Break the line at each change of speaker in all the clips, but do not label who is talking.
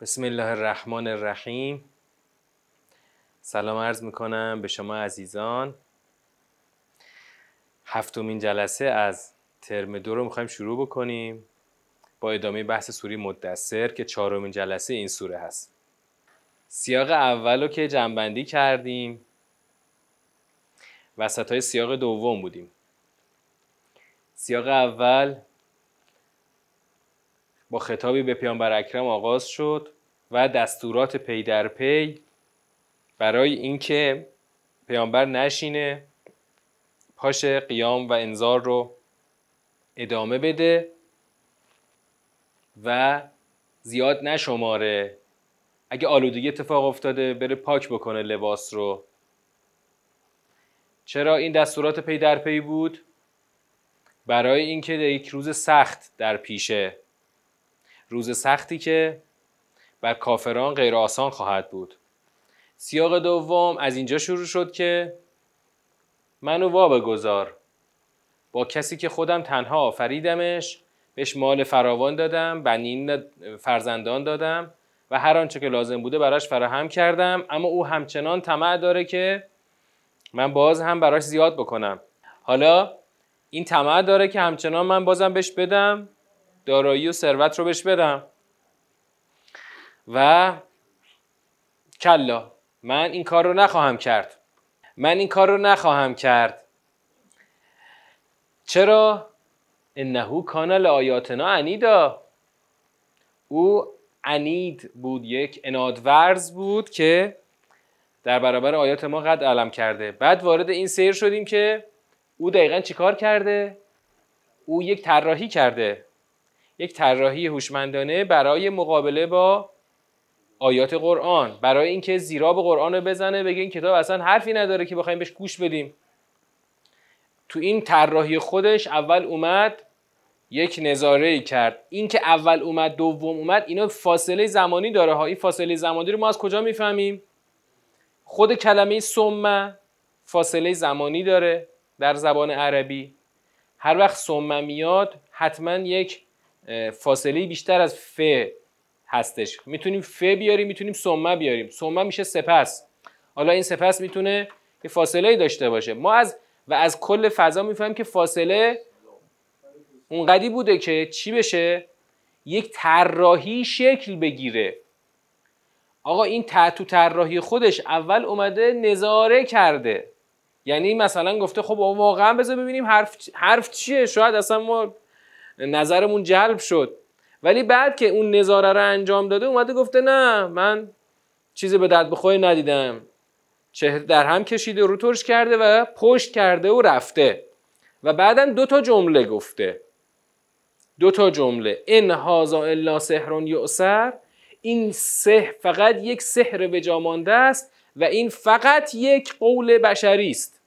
بسم الله الرحمن الرحیم. سلام عرض می‌کنم به شما عزیزان. هفتمین جلسه از ترم دو رو می‌خوایم شروع بکنیم با ادامه بحث سوری مدثر که چهارمین جلسه این سوره هست. سیاق اول رو که جنبندی کردیم وسط های سیاق دوم بودیم. سیاق اول با خطابی به پیامبر اکرم آغاز شد. و دستورات پی در پی برای اینکه پیامبر نشینه پاشه قیام و انذار رو ادامه بده و زیاد نشماره. اگه آلودگی اتفاق افتاده بره پاک بکنه لباس رو. چرا این دستورات پی در پی بود؟ برای اینکه یک روز سخت در پیشه. روز سختی که بر کافران غیر آسان خواهد بود. سیاق دوم از اینجا شروع شد که منو وا بگذار. با کسی که خودم تنها آفریدمش بهش مال فراوان دادم بنین فرزندان دادم و هر آنچه که لازم بوده براش فراهم کردم. اما او همچنان طمع داره که من باز هم براش زیاد بکنم. حالا این طمع داره که همچنان من بازم بهش بدم دارایی و ثروت رو بهش بدم. و کلا من این کار رو نخواهم کرد. من این کار رو نخواهم کرد. چرا؟ انه کان لآیاتنا عنیدا. او عنید بود یک انادورز بود که در برابر آیات ما قد علم کرده. بعد وارد این سیر شدیم که او دقیقا چیکار کرده؟ او یک طراحی کرده. یک طراحی هوشمندانه برای مقابله با آیات قرآن. برای اینکه زیرا به قرآن بزنه بگه این کتاب اصلا حرفی نداره که بخوایم بهش گوش بدیم. تو این طراحی خودش اول اومد یک نظاره ای کرد. اینکه اول اومد دوم اومد اینا فاصله زمانی داره ها. این فاصله زمانی رو ما از کجا می‌فهمیم؟ خود کلمه سمه فاصله زمانی داره در زبان عربی. هر وقت سمه میاد حتما یک فاصله بیشتر از ف هستش. می‌تونیم ف بیاریم می‌تونیم سمه بیاریم. سمه میشه سپس. حالا این سپس می‌تونه یه فاصله داشته باشه. ما از و از کل فضا می‌فهمیم که فاصله اونقدی بوده که چی بشه؟ یک طراحی شکل بگیره. آقا این تو طراحی خودش اول اومده نظاره کرده. یعنی مثلا گفته خب واقعا بذار ببینیم حرف حرف چیه؟ شاید اصلا ما نظرمون جلب شد. ولی بعد که اون نظاره رو انجام داده اومده گفته نه من چیزی به درد بخوری ندیدم. چهره در هم کشیده رو ترش کرده و پشت کرده و رفته. و بعدا دو تا جمله گفته. دو تا جمله. ان هاذا الا سحر یؤثر این سحر فقط یک سحر به مانده است و این فقط یک قول بشری است.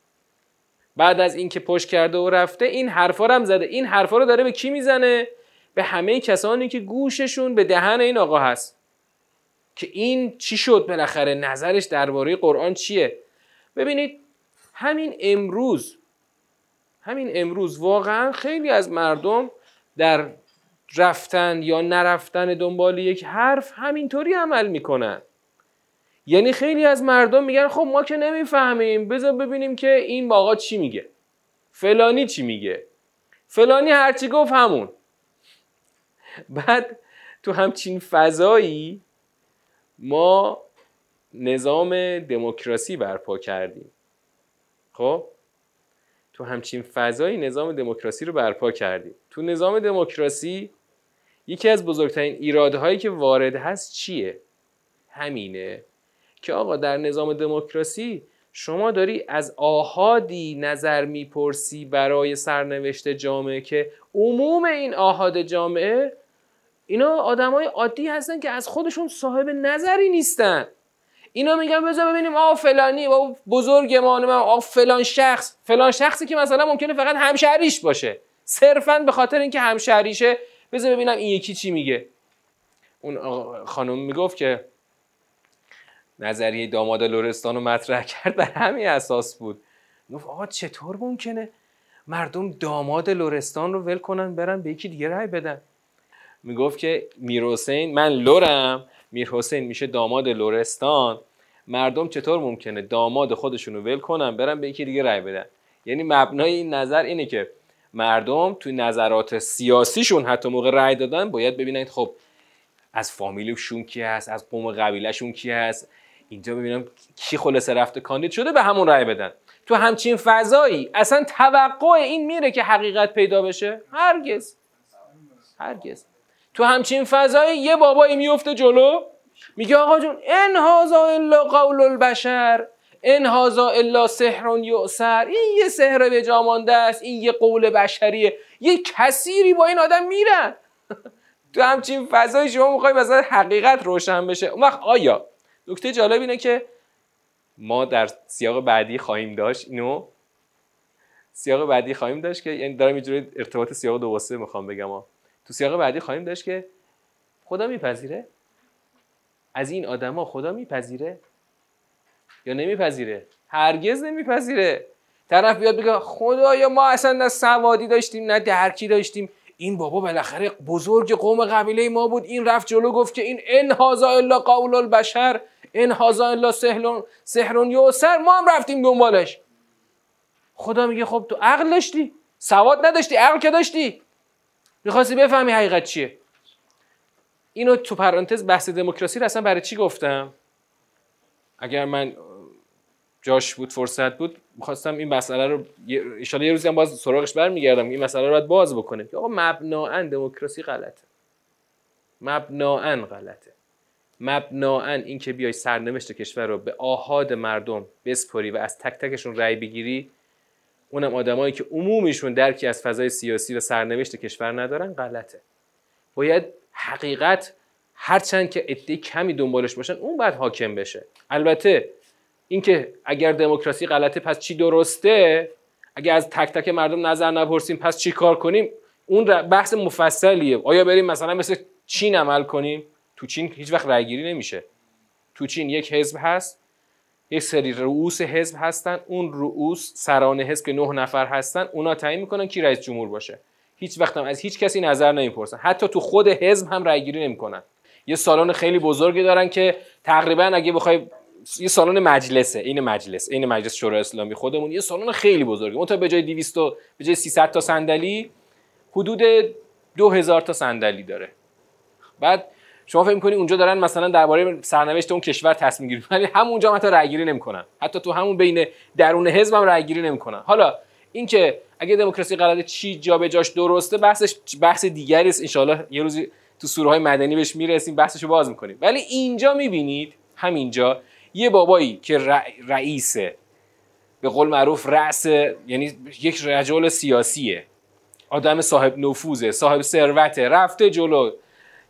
بعد از اینکه پشت کرده و رفته این حرفا هم زده. این حرفا رو داره به کی می‌زنه؟ به همه کسانی که گوششون به دهن این آقا هست. که این چی شد بالاخره؟ نظرش درباره قرآن چیه؟ ببینید همین امروز همین امروز واقعا خیلی از مردم در رفتن یا نرفتن دنبال یک حرف همینطوری عمل می‌کنن. یعنی خیلی از مردم میگن خب ما که نمی‌فهمیم بذار ببینیم که این باقا چی میگه. فلانی چی میگه. فلانی هرچی گفت همون. بعد تو همچین فضایی ما نظام دموکراسی برپا کردیم. خب؟ تو همچین فضایی نظام دموکراسی رو برپا کردیم. تو نظام دموکراسی یکی از بزرگترین ایرادهایی که وارد هست چیه؟ همینه که آقا در نظام دموکراسی شما داری از آهادی نظر می‌پرسی برای سرنوشت جامعه که عموم این آهاد جامعه اینا آدمای عادی هستن که از خودشون صاحب نظری نیستن. اینا میگن بذار ببینیم آ فلانی و بزرگ ما آ فلان شخص. فلان شخصی که مثلا ممکنه فقط همشهریش باشه. صرفا به خاطر اینکه همشهریشه بذار ببینم این یکی چی میگه. اون خانم می‌گفت که نظریه داماد لورستان رو مطرح کرد بر همین اساس بود. گفت آقا چطور ممکنه مردم داماد لورستان رو ول کنن برن به یکی دیگه رای بدن؟ می‌گفت که میر من لورم. میر حسین میشه داماد لورستان. مردم چطور ممکنه داماد خودشونو ول کنن برن به یکی دیگه رأی بدن؟ یعنی مبنای این نظر اینه که مردم توی نظرات سیاسیشون حتی موقع رأی دادن باید ببینن خب از فامیلشون کی هست از قوم قبیلهشون کی هست. اینجا ببینم کی خلاصه رفته کاندید شده به همون رأی بدن. تو همچین فضایی اصلا توقع این میره که حقیقت پیدا بشه؟ هرگز. هرگز. تو همچین فضایی یه بابایی میفته جلو میگه آقا جون ان هازا الا قول البشر ان هازا الا سحر یؤثر. این یه سحر به جامانده است این یه قول بشریه. یه کثیری با این آدم میرن. تو همچین فضای شما می‌خوای مثلا حقیقت روشن بشه. اون وقت آیا نکته جالب اینه که ما در سیاق بعدی خواهیم داشت اینو. سیاق بعدی خواهیم داشت که یعنی دارم اینجوری ارتباط سیاق دو واسه می‌خوام بگم ها. تو سیاق بعدی خواهیم داشت که خدا میپذیره؟ از این آدما خدا میپذیره؟ یا نمیپذیره؟ هرگز نمیپذیره. طرف بیاد بگه خدایا ما اصلا نه سوادی داشتیم نه درکی داشتیم. این بابا بالاخره بزرگ قوم قبیله ما بود. این رفت جلو گفت که این ان هازا الا قول البشر ان هازا الا سحر سحر یوسر ما هم رفتیم دنبالش. خدا میگه خب تو عقل داشتی؟ سواد نداشتی؟ عقل که داشتی؟ می‌خواستی بفهمی حقیقت چیه؟ اینو تو پرانتز بحث دموکراسی رو اصلا برای چی گفتم؟ اگر من جاش بود فرصت بود می‌خواستم این مسئله رو ایشالا یه روزی هم باز سراغش برمیگردم این مسئله رو باید باز بکنیم. آقا مبناعا دموکراسی غلطه. مبناعا غلطه. مبناعا این که بیای سرنوشت کشور رو به آهاد مردم بسپری و از تک تکشون رأی بگیری اونم آدمایی که عمومیشون درکی از فضای سیاسی و سرنوشت کشور ندارن غلطه. باید حقیقت هرچند که عده کمی دنبالش باشن اون باید حاکم بشه. البته اینکه اگر دموکراسی غلطه پس چی درسته؟ اگر از تک تک مردم نظر نپرسیم پس چی کار کنیم؟ اون بحث مفصلیه. آیا بریم مثلا مثل چین عمل کنیم؟ تو چین هیچ وقت رأیگیری نمیشه. تو چین یک حزب هست یک سری رؤوس حزب هستن اون رؤوس سران حزب که نه نفر هستن اونا تعیین می‌کنن کی رئیس جمهور باشه. هیچ وقت هم از هیچ کسی نظر نمی‌پرسن. حتی تو خود حزب هم رأیگیری نمی‌کنن. یه سالن خیلی بزرگی دارن که تقریبا اگه بخوای یه سالن مجلسه این مجلس این مجلس شورای اسلامی خودمون یه سالن خیلی بزرگه. اون تا به جای 200 به جای 300 تا صندلی حدود 2000 تا صندلی داره. بعد شما فکر کنید اونجا دارن مثلا درباره سرنوشت اون کشور تصمیم گیری ولی همونجا هم حتی رأی گیری نمی‌کنن. حتی تو همون بین درون حزب هم رأی گیری نمی‌کنن. حالا اینکه اگه دموکراسی قراره چی جابجاش درسته بحثش بحث دیگری است. ان یه روزی تو سوره های مدنی بهش می‌رسیم بحثشو باز می‌کنیم. ولی اینجا می‌بینید همینجا یه بابایی که رئیسه. به قول معروف رأس یعنی یک رجل سیاسیه. آدم صاحب نفوذه صاحب ثروته رفته جلو.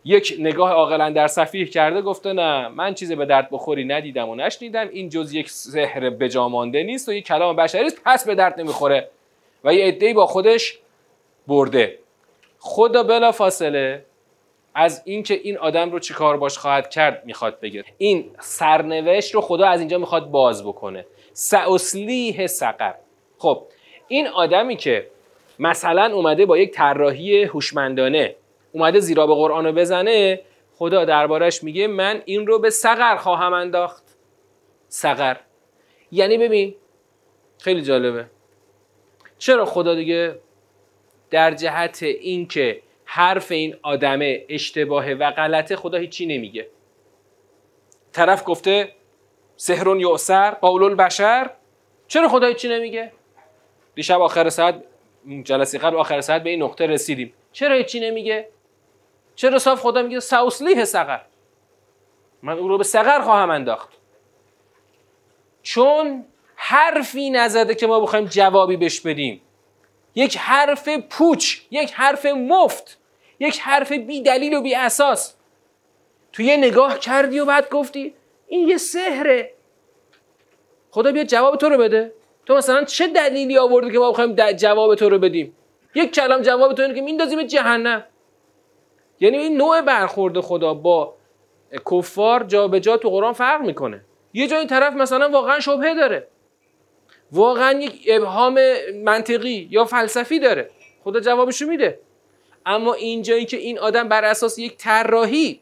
یک نگاه عاقلا در صفیح کرده گفته نه من چیزی به درد بخوری ندیدم و نشنیدم. این جز یک سحر بجامانده نیست و یک کلام بشری است پس به درد نمی‌خوره. و یه عده‌ای با خودش برده. خدا بلا فاصله از اینکه این آدم رو چیکار باش خواهد کرد می‌خواد بگه. این سرنوشت رو خدا از اینجا می‌خواد باز بکنه. سعسلیه سقر. خب این آدمی که مثلا اومده با یک طراحی هوشمندانه اومده زیرا به قرآن رو بزنه خدا دربارش میگه من این رو به سقر خواهم انداخت. سقر. یعنی ببین خیلی جالبه. چرا خدا دیگه در جهت اینکه حرف این آدمه اشتباهه و غلطه خدا هیچی نمیگه. طرف گفته سهرون یعسر قول البشر. چرا خدا هیچی نمیگه؟ دیشب آخر ساعت جلسه قبل آخر ساعت به این نقطه رسیدیم. چرا هیچی نمیگه؟ چرا صاف خدا میگه ساوسلیه سقر؟ من او رو به سقر خواهم انداخت. چون حرفی نزده که ما بخوایم جوابی بش بدیم. یک حرف پوچ یک حرف مفت یک حرف بی دلیل و بی اساس. تو یه نگاه کردی و بعد گفتی این یه سحره. خدا بیاد جواب تو رو بده. تو مثلا چه دلیلی آوردی که ما بخوایم جواب تو رو بدیم؟ یک کلام جواب تو اینه که میندازیم جهنم. یعنی این نوع برخورد خدا با کفار جا به جا تو قرآن فرق می‌کنه. یه جای طرف مثلا واقعا شبهه داره. واقعا یک ابهام منطقی یا فلسفی داره. خدا جوابشو میده. اما اینجایی که این آدم بر اساس یک طراحی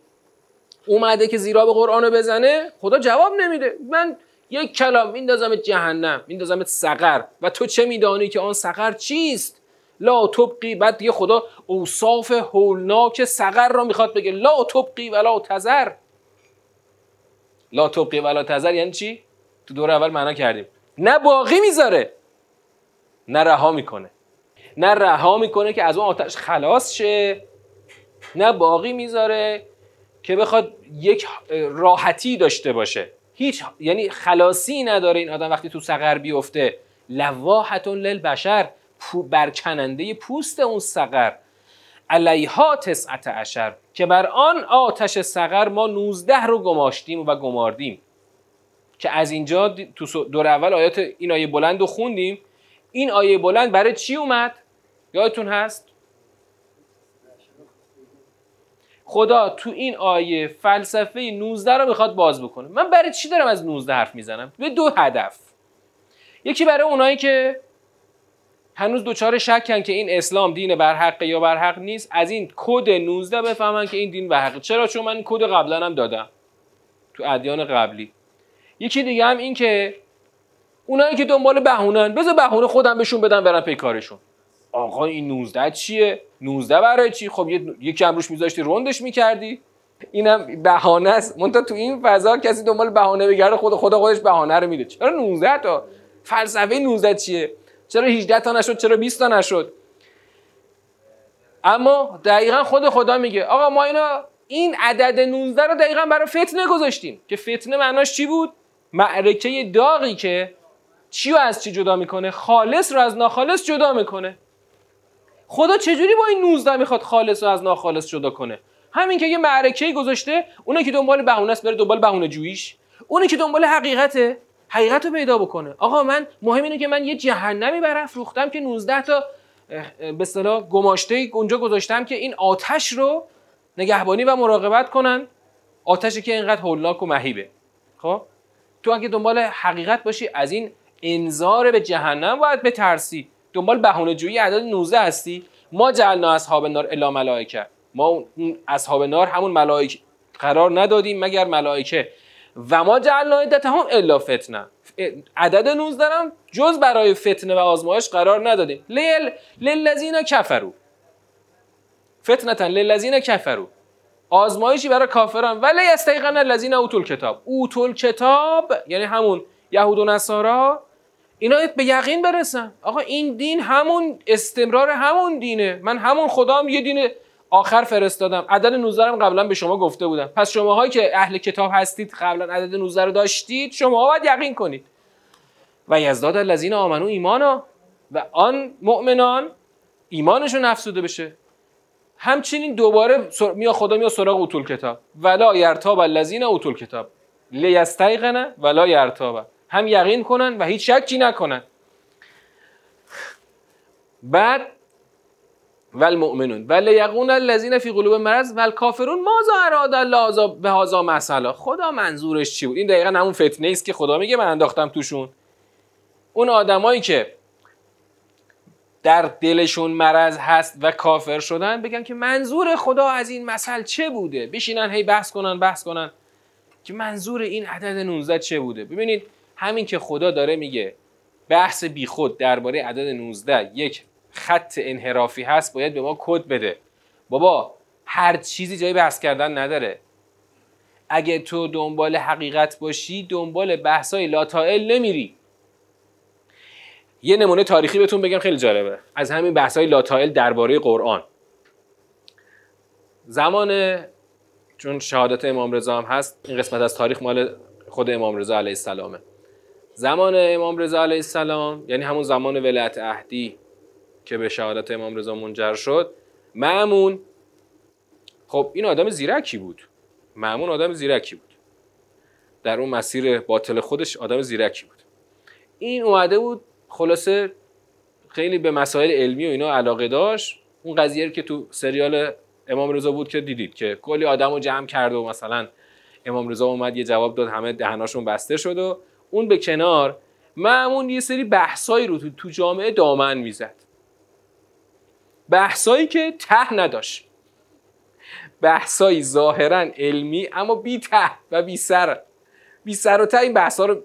اومده که زیرا به قرآن بزنه خدا جواب نمیده. من یک کلام میندازم جهنم میندازم سقر و تو چه میدانی که آن سقر چیست؟ لا تبقی. بعد دیگه خدا اوصاف هولناک سقر را می‌خواد بگه. لا تبقی ولا تذر. لا تبقی ولا تذر یعنی چی؟ تو دور اول معنا کردیم. نه باقی می‌ذاره نه رها می‌کنه. نه رها می‌کنه که از اون آتش خلاص شه. نه باقی می‌ذاره که بخواد یک راحتی داشته باشه. هیچ یعنی خلاصی نداره این آدم وقتی تو سقر بیفته. لواحتون للبشر. برکننده پوست اون سقر علیها تسعت عشر که بر آن آتش سقر ما 19 رو گماشتیم و گماردیم که از اینجا تو دور اول آیات این آیه بلند رو خوندیم این آیه بلند برای چی اومد؟ یادتون هست؟ خدا تو این آیه فلسفه 19 رو می‌خواد باز بکنه من برای چی دارم از 19 حرف می‌زنم؟ به دو هدف یکی برای اونایی که هنوز دوچار شکن که این اسلام دین برحق یا برحق نیست از این کد 19 بفهمن که این دین برحق چرا؟ چون من کد قبلا هم دادم. تو ادیان قبلی. یکی دیگه هم این که اونایی که دنبال بهونن بذار بهونه خودم بهشون بدم برن پی کارشون. آقا این 19 چیه؟ 19 برای چی؟ خب یک کم روش میذاشتی روندش می‌کردی. اینم بهانه است. منتها تو این فضا کسی دنبال بهانه بگرده خود خدا خودش بهانه رو میده. چرا 19 تا؟ فلسفه 19 چیه؟ چرا 18 تا نشد؟ چرا 20 تا نشد؟ اما دقیقا خود خدا میگه آقا ما اینا این عدد 19 رو دقیقا برای فتنه گذاشتیم. که فتنه معناش چی بود؟ معرکه داغی که چی رو از چی جدا می‌کنه؟ خالص رو از ناخالص جدا می‌کنه. خدا چجوری با این 19 می‌خواد خالص رو از ناخالص جدا کنه؟ همین که یه معرکه گذاشته اونی که دنبال بهونه است بره دنبال بهونه جوییش. اونی که دنبال حقیقته حقیقت رو پیدا بکنه. آقا من مهم اینه که من یه جهنمی برافروختم که 19 تا به اصطلاح گماشته اونجا گذاشتم که این آتش رو نگهبانی و مراقبت کنن. آتشی که اینقدر هولناک و مهیبه. خب؟ تو اگه دنبال حقیقت باشی از این انذار به جهنم باید بترسی. دنبال بهونه جویی عدد 19 هستی. ما جعلنا اصحاب النار الا ملائکه. ما اون اصحاب نار همون ملائکه قرار ندادیم مگر ملائکه. و ما جعلنا هم الا فتنه. عدد 19 هم جز برای فتنه و آزمایش قرار ندادیم. لیل للذین کفروا. فتنه للذین کفروا. آزمایشی برای کافران. ولی استیقن الذین اوتول کتاب اوتول کتاب یعنی همون یهود و نصارا اینا به یقین برسن. آقا این دین همون استمرار همون دینه. من همون خدام یه دین آخر فرستادم. عدد 19 هم قبلا به شما گفته بودم. پس شماهایی که اهل کتاب هستید قبلا عدد 19 رو داشتید شما باید یقین کنید. و یزداد الذین آمنو ایمانا و آن مؤمنان ایمانشون افزوده بشه. همچنین دوباره میا خدا میا سراغ اوتول کتاب. ولا یرتاب الذین اوتول کتاب. لیستیقن ولا یرتاب. هم یقین کنن و هیچ شکی نکنن. بعد ول مؤمنون ول یقون الذین فی قلوب مرض ول کافرون ماذا اراد الله به هذا مسئله خدا منظورش چی بود؟ این دقیقا همون فتنه است که خدا میگه من انداختم توشون. اون آدمایی که در دلشون مرض هست و کافر شدن بگن که منظور خدا از این مسئله چه بوده؟ بشینن هی بحث کنن بحث کنن که منظور این عدد 19 چه بوده؟ ببینید همین که خدا داره میگه بحث بیخود درباره عدد 19 یک خط انحرافی هست باید به ما کد بده. بابا هر چیزی جای بحث کردن نداره. اگه تو دنبال حقیقت باشی دنبال بحثای لاتائل نمیری. یه نمونه تاریخی بهتون بگم خیلی جالبه. از همین بحثای لاتائل درباره قرآن. زمان چون شهادت امام رضا هم هست این قسمت از تاریخ مال خود امام رضا علیه السلامه. زمان امام رضا علیه السلام یعنی همون زمان ولایت عهدی که به شهادت امام رضا منجر شد. معمون خب این آدم زیرکی بود. معمون آدم زیرکی بود. در اون مسیر باطل خودش آدم زیرکی بود. این اومده بود خلاصه خیلی به مسائل علمی و اینا علاقه داشت. اون قضیه که تو سریال امام رضا بود که دیدید که کلی آدم رو جمع کرد و مثلا امام رضا اومد یه جواب داد همه دهناشون بسته شد و اون به کنار معمون یه سری بحثایی رو تو جامعه دامن می‌زد. بحثایی که ته نداشت. بحثایی ظاهرا علمی اما بی ته و بی سر. بی سر و ته این بحثا رو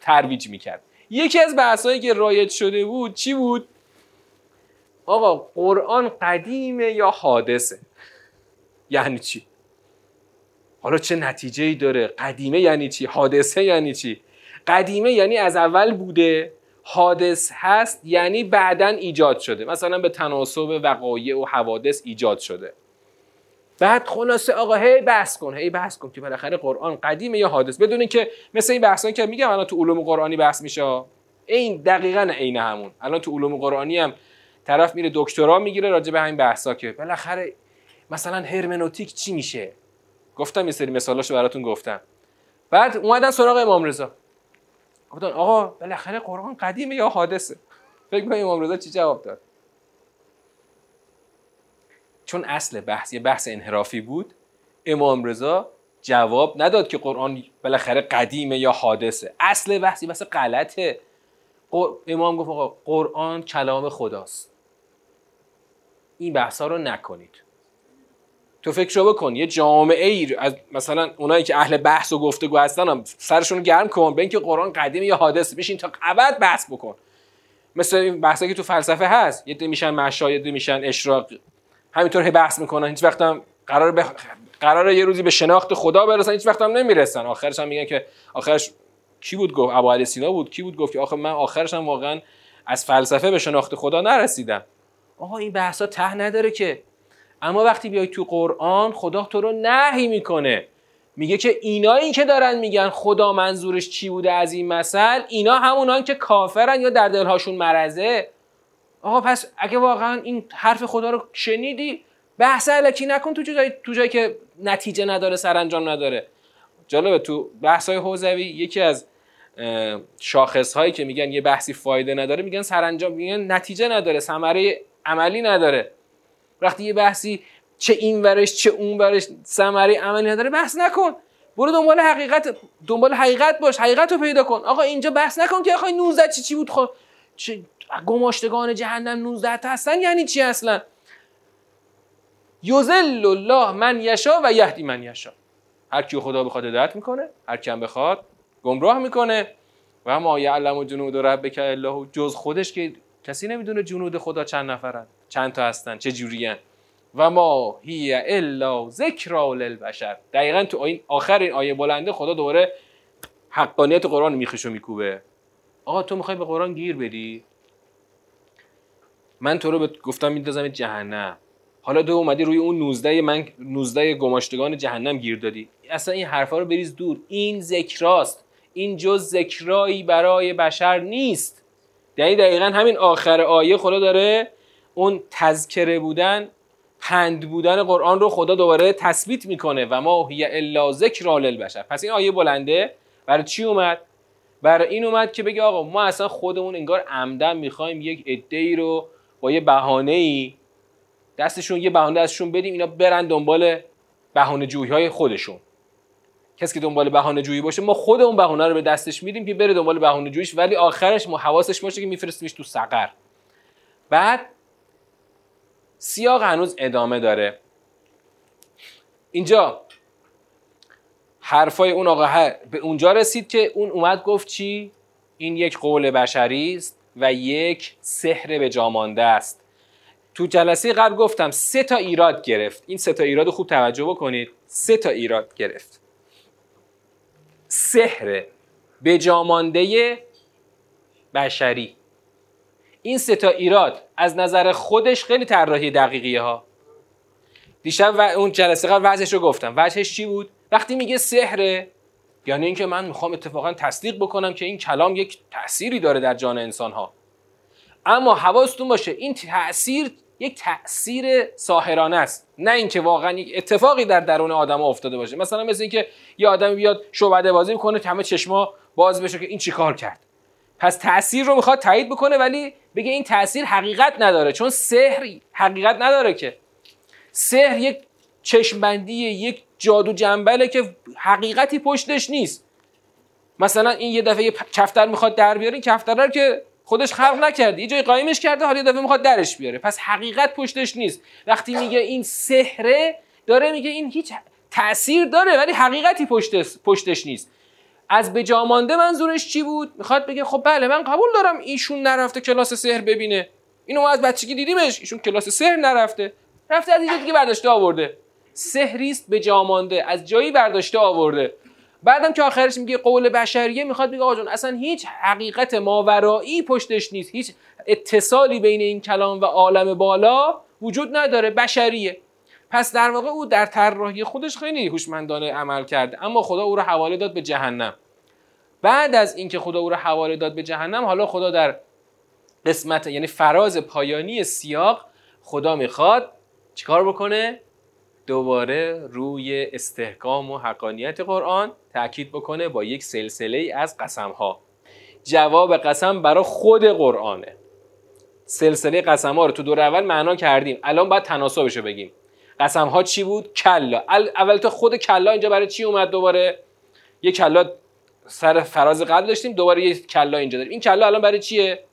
ترویج می‌کرد. یکی از بحثایی که رایج شده بود چی بود؟ آقا قرآن قدیمه یا حادثه؟ یعنی چی؟ حالا چه نتیجه ای داره؟ قدیمه یعنی چی؟ حادثه یعنی چی؟ قدیمه یعنی از اول بوده؟ حادث هست یعنی بعدا ایجاد شده. مثلا به تناسب وقایع و حوادث ایجاد شده. بعد خلاصه آقا هی بحث کن هی بحث کن که بالاخره قرآن قدیمه یا حادث؟ بدون که مثل این بحثایی که میگم الان تو علوم قرآنی بحث میشه. این دقیقا عین همون. الان تو علوم قرآنی هم طرف میره دکترا می‌گیره راجع به همین بحثا که بالاخره مثلا هرمنوتیک چی میشه؟ گفتم یه سری مثالاشو براتون گفتم. بعد اومدن سراغ امام رضا. گفتن آقا بالاخره قرآن قدیمه یا حادثه؟ فکر کنید امام رضا چی جواب داد؟ چون اصل بحث یه بحث انحرافی بود امام رضا جواب نداد که قرآن بالاخره قدیمه یا حادثه. اصل بحثی بحث غلطه. امام گفت آقا قرآن کلام خداست. این بحث ها رو نکنید. تو فکر رو بکن یه جامعه ای از مثلا اونایی که اهل بحث و گفتگو هستن هم سرشون گرم کن به اینکه قرآن قدیم یا حادث بشین تا ابد بحث بکن. مثل این بحثایی که تو فلسفه هست یه میشن مشاهد میشن اشراق همینطور هی بحث می‌کنن هیچ وقت هم قرار بخ... قرار یه روزی به شناخت خدا برسن هیچ وقت هم نمی‌رسن. آخرش هم میگن که آخرش کی بود گفت؟ ابو سینا بود کی بود گفت که آخه من آخرش هم واقعا از فلسفه به شناخت خدا نرسیدم. آقا این بحثا ته نداره که اما وقتی بیای تو قرآن خدا تو رو نهی می‌کنه. میگه که اینایی که دارن میگن خدا منظورش چی بوده از این مثل اینا همونان که کافرن یا در دلهاشون مرزه آقا پس اگه واقعا این حرف خدا رو شنیدی بحث علکی نکن تو جایی تو جایی که نتیجه نداره سرانجام نداره. جالبه تو بحث های حوزوی یکی از شاخص هایی که میگن یه بحثی فایده نداره میگن سرانجام میگن نتیجه نداره ثمره عملی نداره. وقتی یه بحثی چه این ورش چه اون ورش ثمره عملی نداره بحث نکن. برو دنبال حقیقت دنبال حقیقت باش حقیقت رو پیدا کن. آقا اینجا بحث نکن که آقا 19 چی چی بود؟ خب چه گماشتگان جهنم 19 تا هستن؟ یعنی چی اصلا؟ یذل الله من یشا و یهدی من یشا هر کی خدا بخواد هدایت می‌کنه هر کی هم بخواد گمراه می‌کنه. و ما یعلم و جنود ربک الله جز خودش که کسی نمی‌دونه جنود خدا چند نفرن چند تا هستن چه جوریان و ما هی الا ذکر للبشر. دقیقا تو این آخر این آیه بلنده خدا دوباره حقانیت قرآن میخشو میکوبه. آقا تو می‌خوای به قرآن گیر بدی؟ من تو رو گفتم میندازم جهنم. حالا تو اومدی روی اون 19 من 19 گماشتگان جهنم گیر دادی. اصلا این حرفا رو بریز دور. این ذکراست. این جز ذکرایی برای بشر نیست. یعنی دقیقا همین آخر آیه خدا داره اون تذکره بودن پند بودن قرآن رو خدا دوباره تثبیت می‌کنه. و ما هی الا ذکر للبشر. پس این آیه بلنده. برای چی اومد؟ برای این اومد که بگه آقا ما اصلا خودمون انگار عمدن می‌خوایم یک عده رو با یه بهانه ای دستشون یه بهانه ازشون بدیم اینا برن دنبال بهانه جویی های خودشون. کسی که دنبال بهانه جویی باشه ما خود اون بهانه رو به دستش میدیم که بره دنبال بهانه جوییش ولی آخرش ما حواسش باشه که میفرستیمش تو سقر. بعد سیاق هنوز ادامه داره. اینجا حرفای اون آقا به اونجا رسید که اون اومد گفت چی؟ این یک قول بشری است و یک سحر به جامانده است. تو جلسه قبل گفتم سه تا ایراد گرفت. این سه تا ایراد خوب توجه بکنید. سه تا ایراد گرفت. سحر به جامانده بشری. این سه تا ایراد از نظر خودش خیلی طراحی دقیقیه ها. دیشب و اون جلسه قبل وجهش رو گفتم. وجهش چی بود؟ وقتی میگه سحره یعنی اینکه من می‌خوام اتفاقا تصدیق بکنم که این کلام یک تأثیری داره در جان انسان ها اما حواستون باشه این تاثیر یک تاثیر ساحرانه است. نه اینکه واقعا یک اتفاقی در درون آدم افتاده باشه. مثلا مثل اینکه یه آدمی بیاد شعبده بازی می‌کنه همه چشما باز بشه که این چیکار کرد. پس تاثیر رو می‌خواد تایید بکنه ولی بگه این تاثیر حقیقت نداره. چون سحر حقیقت نداره که. سحر یک چشمبندی یک جادو جنبله که حقیقتی پشتش نیست. مثلا این یه دفعه یه کفتر می‌خواد در بیاره این کفتر که خودش خلق نکرده یه جای قایمش کرده حالا یه دفعه می‌خواد درش بیاره. پس حقیقت پشتش نیست. وقتی میگه این سحره داره میگه این هیچ تاثیر داره ولی حقیقتی پشتش نیست. از به مانده منظورش چی بود؟ می‌خواد بگه خب بله من قبول دارم ایشون نرفته کلاس سحر ببینه. اینو ما از بچگی دیدیمش ایشون کلاس سحر نرفته. رفته از اینجا دیگه برداشته آورده. سحریست به جامانده از جایی برداشته آورده. بعدم که آخرش میگه قول بشریه می‌خواد بگه آقا اصلا هیچ حقیقت ماورایی پشتش نیست. هیچ اتصالی بین این کلام و عالم بالا وجود نداره بشریه. پس در واقع او در طراحی خودش خیلی هوشمندانه عمل کرده اما خدا او رو حواله داد به جهنم. بعد از اینکه خدا او رو حواله داد به جهنم حالا خدا در قسمت یعنی فراز پایانی سیاق خدا می‌خواد چیکار بکنه؟ دوباره روی استحکام و حقانیت قرآن تاکید بکنه با یک سلسله از قسم ها جواب قسم برای خود قرآنه. سلسله قسم ها رو تو دور اول معنا کردیم. الان باید تناسبش رو بگیم. قسم ها چی بود؟ کلا. اول تو خود کلا اینجا برای چی اومد دوباره؟ یه کلا سر فراز قبل داشتیم دوباره یه کلا اینجا داریم. این کلا الان برای چیه؟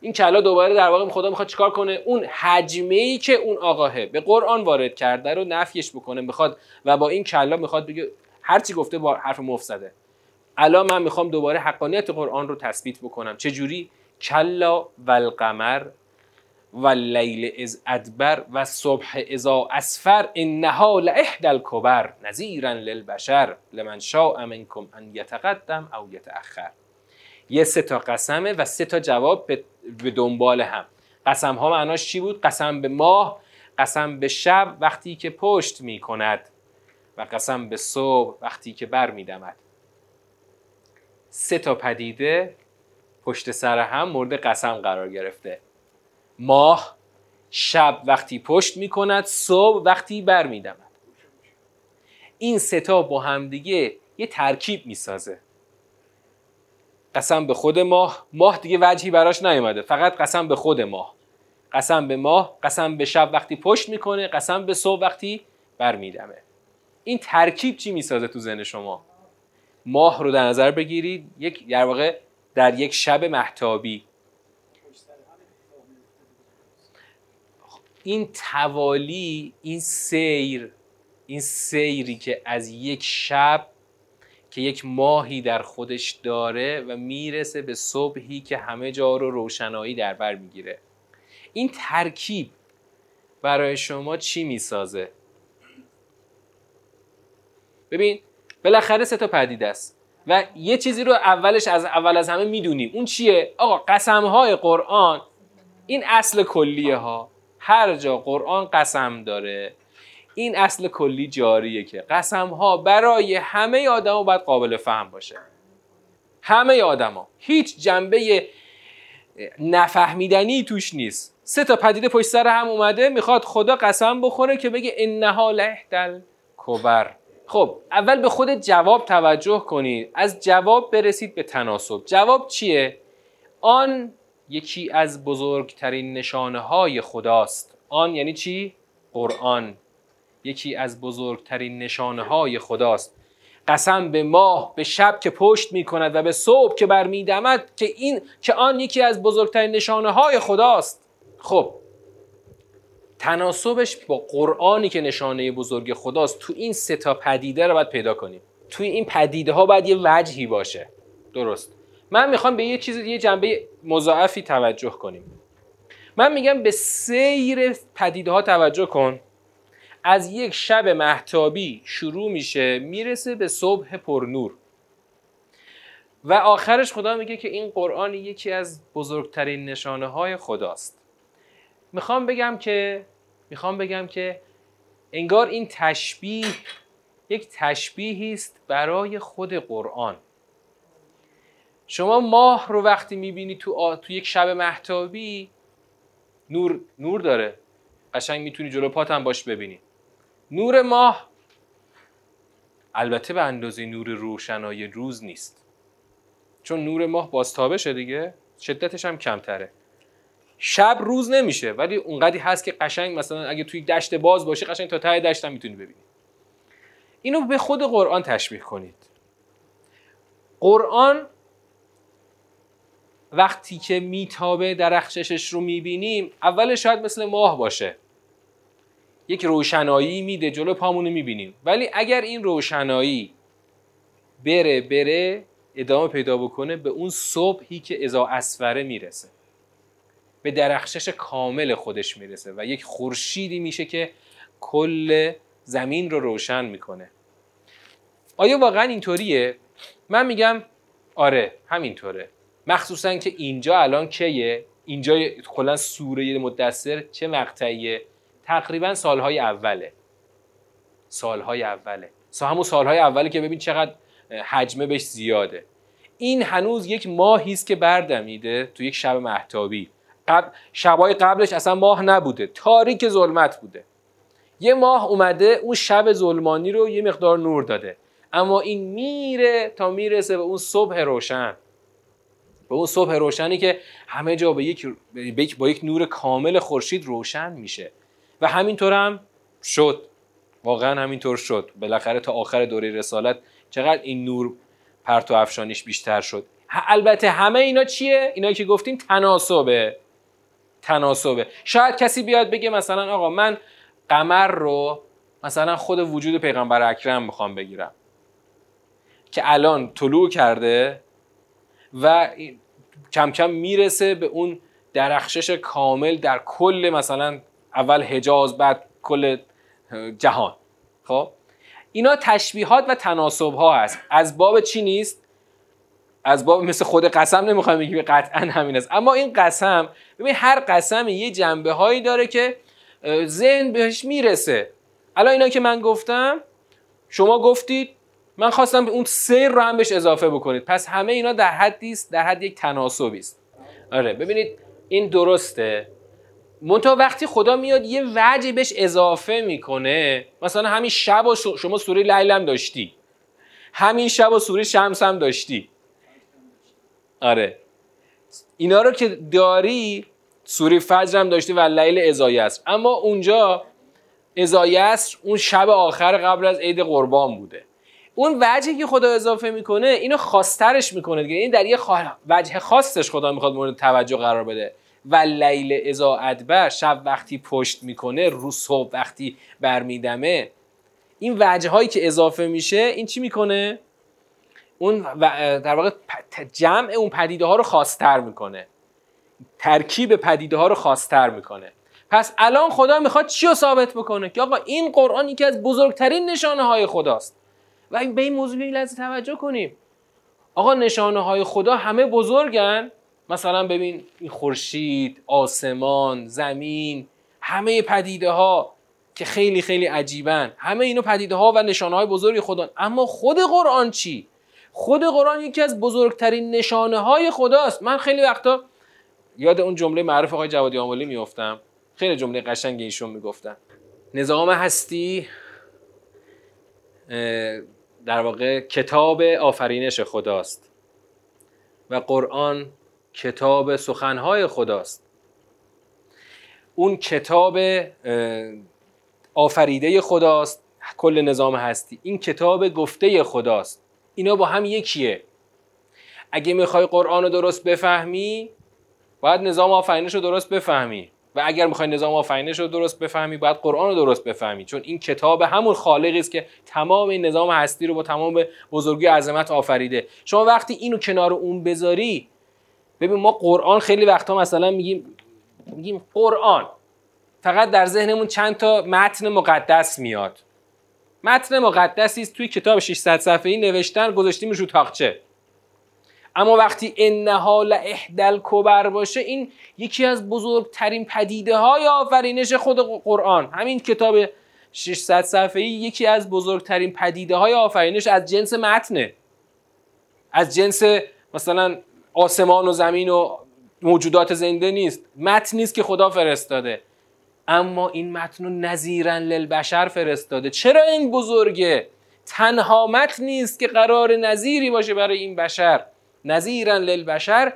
این کلا دوباره در واقع خدا می‌خواد چیکار کنه؟ اون حجمه که اون آقاهه به قرآن وارد کرده رو نفیش بکنه. می‌خواد و با این کلا می‌خواد بگه هرچی گفته با حرف مفسده الان من می‌خوام دوباره حقانیت قرآن رو تثبیت بکنم. چه جوری کلا و القمر و لیل از ادبر و صبح ازا اسفر انها لاحد الکبر نذیرا للبشر لمن شاء منکم ان یتقدم او یتاخر یه سه تا قسمه و سه تا جواب به دنبال هم. قسم ها معناش چی بود؟ قسم به ماه قسم به شب وقتی که پشت می کند و قسم به صبح وقتی که بر می دمد. سه تا پدیده پشت سر هم مورد قسم قرار گرفته. ماه شب وقتی پشت می کند صبح وقتی بر می دمد. این ستا با همدیگه یه ترکیب می سازه. قسم به خود ماه ماه دیگه وجهی براش نیومده. فقط قسم به خود ماه. قسم به ماه قسم به شب وقتی پشت می‌کنه قسم به صبح وقتی برمیدمه این ترکیب چی می‌سازه تو ذهن شما؟ ماه رو در نظر بگیرید یک در واقع در یک شب محتابی. این توالی این سیر این سیری که از یک شب که یک ماهی در خودش داره و می‌رسه به صبحی که همه جا رو روشنایی در بر می‌گیره. این ترکیب برای شما چی می‌سازه؟ ببین بالاخره سه تا پدیده است و یه چیزی رو اولش از اول از همه می‌دونیم. اون چیه؟ آقا قسم های قرآن این اصل کلیه ها هر جا قرآن قسم داره این اصل کلی جاریه که قسم ها برای همه آدما باید قابل فهم باشه. همه آدما هیچ جنبه نفهمیدنی توش نیست. سه تا پدیده پشت سر هم اومده می‌خواد خدا قسم بخوره که بگه انها لهدل کبر خب اول به خود جواب توجه کنید از جواب برسید به تناسب. جواب چیه؟ آن یکی از بزرگترین نشانه های خداست. آن یعنی چی؟ قرآن. یکی از بزرگترین نشانه های خداست. قسم به ماه به شب که پشت می کند و به صبح که برمیدمد که این که آن یکی از بزرگترین نشانه های خداست. خب تناسبش با قرآنی که نشانه بزرگ خداست تو این سه تا پدیده رو باید پیدا کنیم. توی این پدیده ها باید یه وجهی باشه. درست. من می‌خوام به یه چیز یه جنبه مضاعفی توجه کنیم. من میگم به سیر پدیده ها توجه کن. از یک شب محتابی شروع میشه می‌رسه به صبح پرنور و آخرش خدا میگه که این قرآن یکی از بزرگترین نشانه های خداست. می‌خوام بگم که می‌خوام بگم که انگار این تشبیه یک تشبیهی است برای خود قرآن. شما ماه رو وقتی می‌بینی تو, تو یک شب محتابی نور نور داره. قشنگ می‌تونی جلو پات هم باش ببینی. نور ماه البته به اندازه نور روشنای روز نیست. چون نور ماه بازتابشه دیگه شدتش هم کمتره. شب روز نمیشه ولی اونقدی هست که قشنگ مثلا اگه توی دشت باز باشه قشنگ تا ته دشت هم می‌تونی ببینی. اینو به خود قرآن تشبیه کنید. قرآن وقتی که میتابه درخششش رو می‌بینیم اول شاید مثل ماه باشه. یک روشنایی میده جلو پامونو می‌بینیم. ولی اگر این روشنایی بره بره ادامه پیدا بکنه به اون صبحی که ازا اسفره می‌رسه. به درخشش کامل خودش می‌رسه و یک خورشیدی میشه که کل زمین رو روشن می‌کنه. آیا واقعا اینطوریه؟ من میگم آره همینطوره. مخصوصا که اینجا الان کیه؟ اینجا کلا سوره مدثر چه مقطعیه؟ تقریبا سالهای اوله. سالهای اوله. همون سالهای اوله که ببین چقدر حجمه بهش زیاده. این هنوز یک ماهی است که بردمیده تو یک شب محتابی قبل شبای قبلش اصلا ماه نبوده. تاریک ظلمت بوده. یه ماه اومده اون شب ظلمانی رو یه مقدار نور داده. اما این میره تا می‌رسه به اون صبح روشن. به اون صبح روشنی که همه جا به یک با یک نور کامل خورشید روشن میشه. و همینطور هم شد. واقعا همینطور شد. بالاخره تا آخر دوره رسالت چقدر این نور پرتو افشانیش بیشتر شد. البته همه اینا چیه؟ اینا که گفتیم تناسبه. تناسبه. شاید کسی بیاد بگه مثلا آقا من قمر رو مثلا خود وجود پیغمبر اکرم می‌خوام بگیرم که الان طلوع کرده و کم کم می‌رسه به اون درخشش کامل در کل مثلا اول حجاز بعد کل جهان. خب؟ اینا تشبیهات و تناسب ها هست. از باب چی نیست؟ از باب مثل خود قسم نمی‌خوام بگیم قطعا همین است. اما این قسم ببین هر قسم یه جنبه هایی داره که ذهن بهش می‌رسه. الان اینا که من گفتم شما گفتید من خواستم اون سیر رو هم بهش اضافه بکنید. پس همه اینا در حدی است در حد یک تناسبی است. آره ببینید این درسته. منتها وقتی خدا میاد یه وجه بهش اضافه می‌کنه مثلا همین شب و شما سوره لیلم داشتی. همین شب و سوره شمس هم داشتی. آره. اینا رو که داری سوره فجر هم داشتی و لیل ازای است اما اونجا ازای است اون شب آخر قبل از عید قربان بوده. اون وجهی که خدا اضافه می‌کنه اینو خاصترش می‌کنه دیگه. این در یه وجه خاصش خدا می‌خواد مورد توجه قرار بده. و لیل ازا ادبر شب وقتی پشت می‌کنه رو صبح وقتی برمیدمه. این وجه هایی که اضافه میشه این چی می‌کنه؟ اون در واقع جمع اون پدیده ها رو خاصتر می‌کنه. ترکیب پدیده ها رو خاصتر می‌کنه. پس الان خدا می‌خواد چی رو ثابت بکنه؟ که آقا این قرآن یکی از بزرگترین نشانه های خداست. و به این موضوع این لحظه توجه کنیم. آقا نشانه های خدا همه بزرگن. مثلا ببین این خورشید آسمان زمین همه پدیده ها که خیلی خیلی عجیبن. همه اینو پدیده ها و نشانه های بزرگ خدا. اما خود قرآن چی؟ خود قرآن یکی از بزرگترین نشانه های خداست. من خیلی وقتا یاد اون جمله معروف آقای جوادی آملی میافتم. خیلی جمله قشنگ ایشون می‌گفتن. نظام هستی در واقع کتاب آفرینش خداست و قرآن کتاب سخنهای خداست. اون کتاب آفریده خداست کل نظام هستی. این کتاب گفته خداست. اینا با هم یکیه. اگه می‌خوای قرآن رو درست بفهمی باید نظام آفرینش رو درست بفهمی. و اگر می‌خوای نظام آفرینش رو درست بفهمی باید قرآن رو درست بفهمی. چون این کتاب همون خالقی است که تمام این نظام هستی رو با تمام بزرگی عظمت آفریده. شما وقتی اینو کنار اون بذاری ببین ما قرآن خیلی وقتا مثلا میگیم میگیم قرآن. فقط در ذهنمون چند تا متن مقدس میاد. متن مقدسی است. توی کتاب 600 صفحه‌ای نوشتن گذاشتیم رو تاقچه. اما وقتی انها احدل کبر باشه این یکی از بزرگترین پدیده های آفرینش خود قرآن. همین کتاب 600 صفحه‌ای یکی از بزرگترین پدیده های آفرینش از جنس متنه. از جنس مثلا آسمان و زمین و موجودات زنده نیست. متن نیست که خدا فرستاده. اما این متن رو نظیرا للبشر فرستاده. چرا این بزرگه؟ تنها متن نیست که قرار نظیری باشه برای این بشر. نظیرا للبشر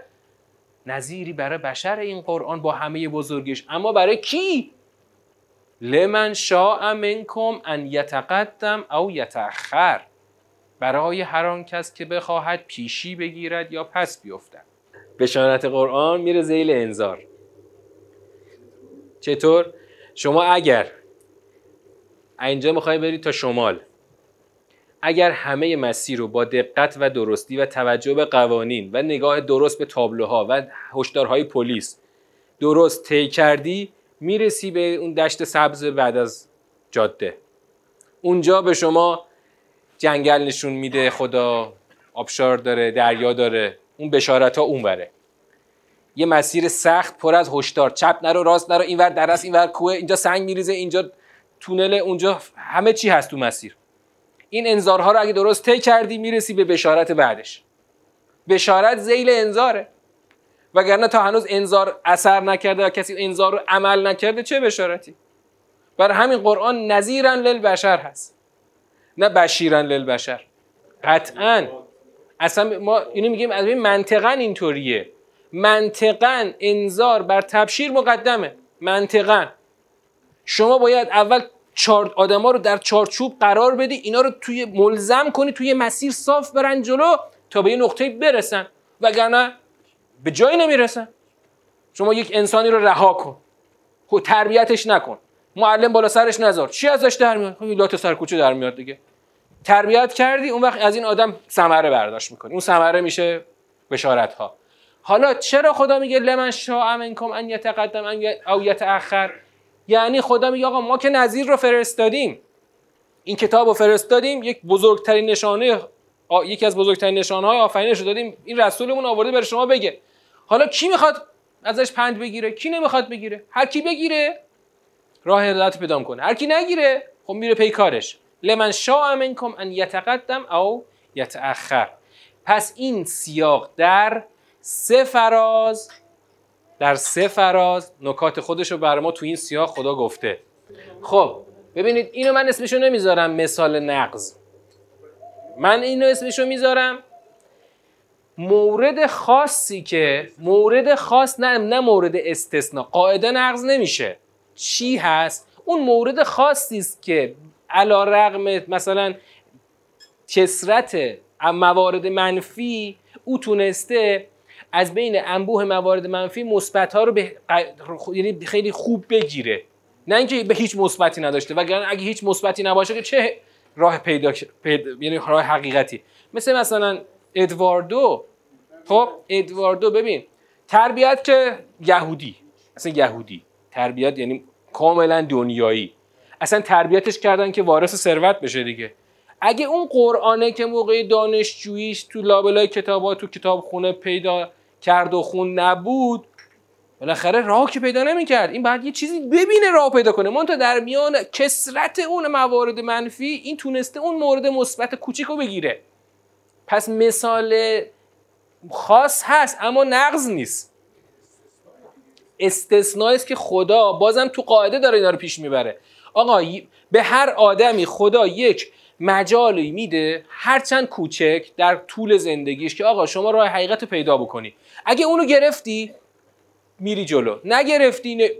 نظیری برای بشر این قرآن با همه بزرگش. اما برای کی؟ لمن شاء منکم ان یتقدم او یتأخر. برای هر آن کس که بخواهد پیشی بگیرد یا پس بیفتد. بشانت قرآن میره زیل انذار. چطور؟ شما اگر اینجا می‌خوای بری تا شمال اگر همه مسیر رو با دقت و درستی و توجه به قوانین و نگاه درست به تابلوها و هشدارهای پلیس درست طی کردی می‌رسی به اون دشت سبز بعد از جاده. اونجا به شما جنگل نشون میده خدا آبشار داره دریا داره اون بشارت ها اون بره یه مسیر سخت پر از هشدار. چپ نرو راست نرو اینور درس اینور کوه اینجا سنگ میریزه اینجا تونل اونجا همه چی هست تو مسیر. این انذارها رو اگه درست طی کردی می‌رسی به بشارت بعدش. بشارت زیل انذاره. وگرنه تا هنوز انذار اثر نکرده و کسی انذار رو عمل نکرده چه بشارتی؟ برای همین قرآن نظیرا للبشر هست. نه بشیرا للبشر. قطعا. اصلا ما اینو میگیم از منطقا اینطوریه. منطقا انذار بر تبشیر مقدمه. منطقا. شما باید اول چار آدما رو در چارچوب قرار بدی اینا رو توی ملزم کنی توی مسیر صاف برن جلو تا به یه نقطه برسن. وگرنه به جایی نمی‌رسن. شما یک انسانی رو رها کن. خب تربیتش نکن. معلم بالا سرش نذار. چی ازش در میاد؟ خب لات سرکوچه در میاد دیگه. تربیت کردی اون وقت از این آدم ثمره برداشت می‌کنی. اون ثمره میشه بشارت ها حالا چرا خدا میگه لمن شاء منکم ان یتقدم او یتاخر یعنی خدا میگه آقا ما که نظیر رو فرستادیم این کتاب رو فرستادیم یک بزرگترین نشانه یکی از بزرگترین نشانه های آفرینش رو دادیم این رسولمون آورده بر شما بگه. حالا کی می‌خواد ازش پند بگیره؟ کی نمی‌خواد بگیره؟ هر کی بگیره راه هدایت پیدا کنه هر کی نگیره خب میره پی کارش. لمن شاء منکم ان یتقدم او یتأخر. پس این سیاق در سه فراز. در سه فراز نکات خودش رو بر ما تو این سیاق خدا گفته. خب ببینید اینو من اسمشو نمی‌ذارم مثال نقض. من اینو اسمشو می‌ذارم مورد خاصی که مورد خاص نه نه مورد استثناء قاعده نقض نمیشه. چی هست؟ اون مورد خاصی است که علا رقم مثلا کسرت موارد منفی او تونسته از بین انبوه موارد منفی مثبت ها رو به یعنی خیلی خوب بگیره. نه اینکه به هیچ مثبتی نداشته وگرنه اگه هیچ مثبتی نباشه که چه راه پیدا, یعنی راه حقیقتی. مثل مثلا ادواردو. خب ادواردو ببین تربیت که یهودی. اصلا یهودی. تربیت یعنی کاملا دنیایی. اصلا تربیتش کردن که وارث ثروت بشه دیگه. اگه اون قرآنه که موقع دانشجوییش تو لابلای کتابات تو کتاب خونه پیدا کرد و خون نبود بالاخره راه که پیدا نمی‌کرد. این بعد یه چیزی ببینه راه پیدا کنه. من در میان کسرت اون موارد منفی این تونسته اون مورد مثبت کوچیک رو بگیره. پس مثال خاص هست اما نقض نیست. استثنایی است که خدا بازم تو قاعده داره اینا رو پیش می‌بره. آقا به هر آدمی خدا یک مجالی میده هرچند کوچک در طول زندگیش که آقا شما راه حقیقت پیدا بکنی. اگه اونو گرفتی میری جلو. نگرفتی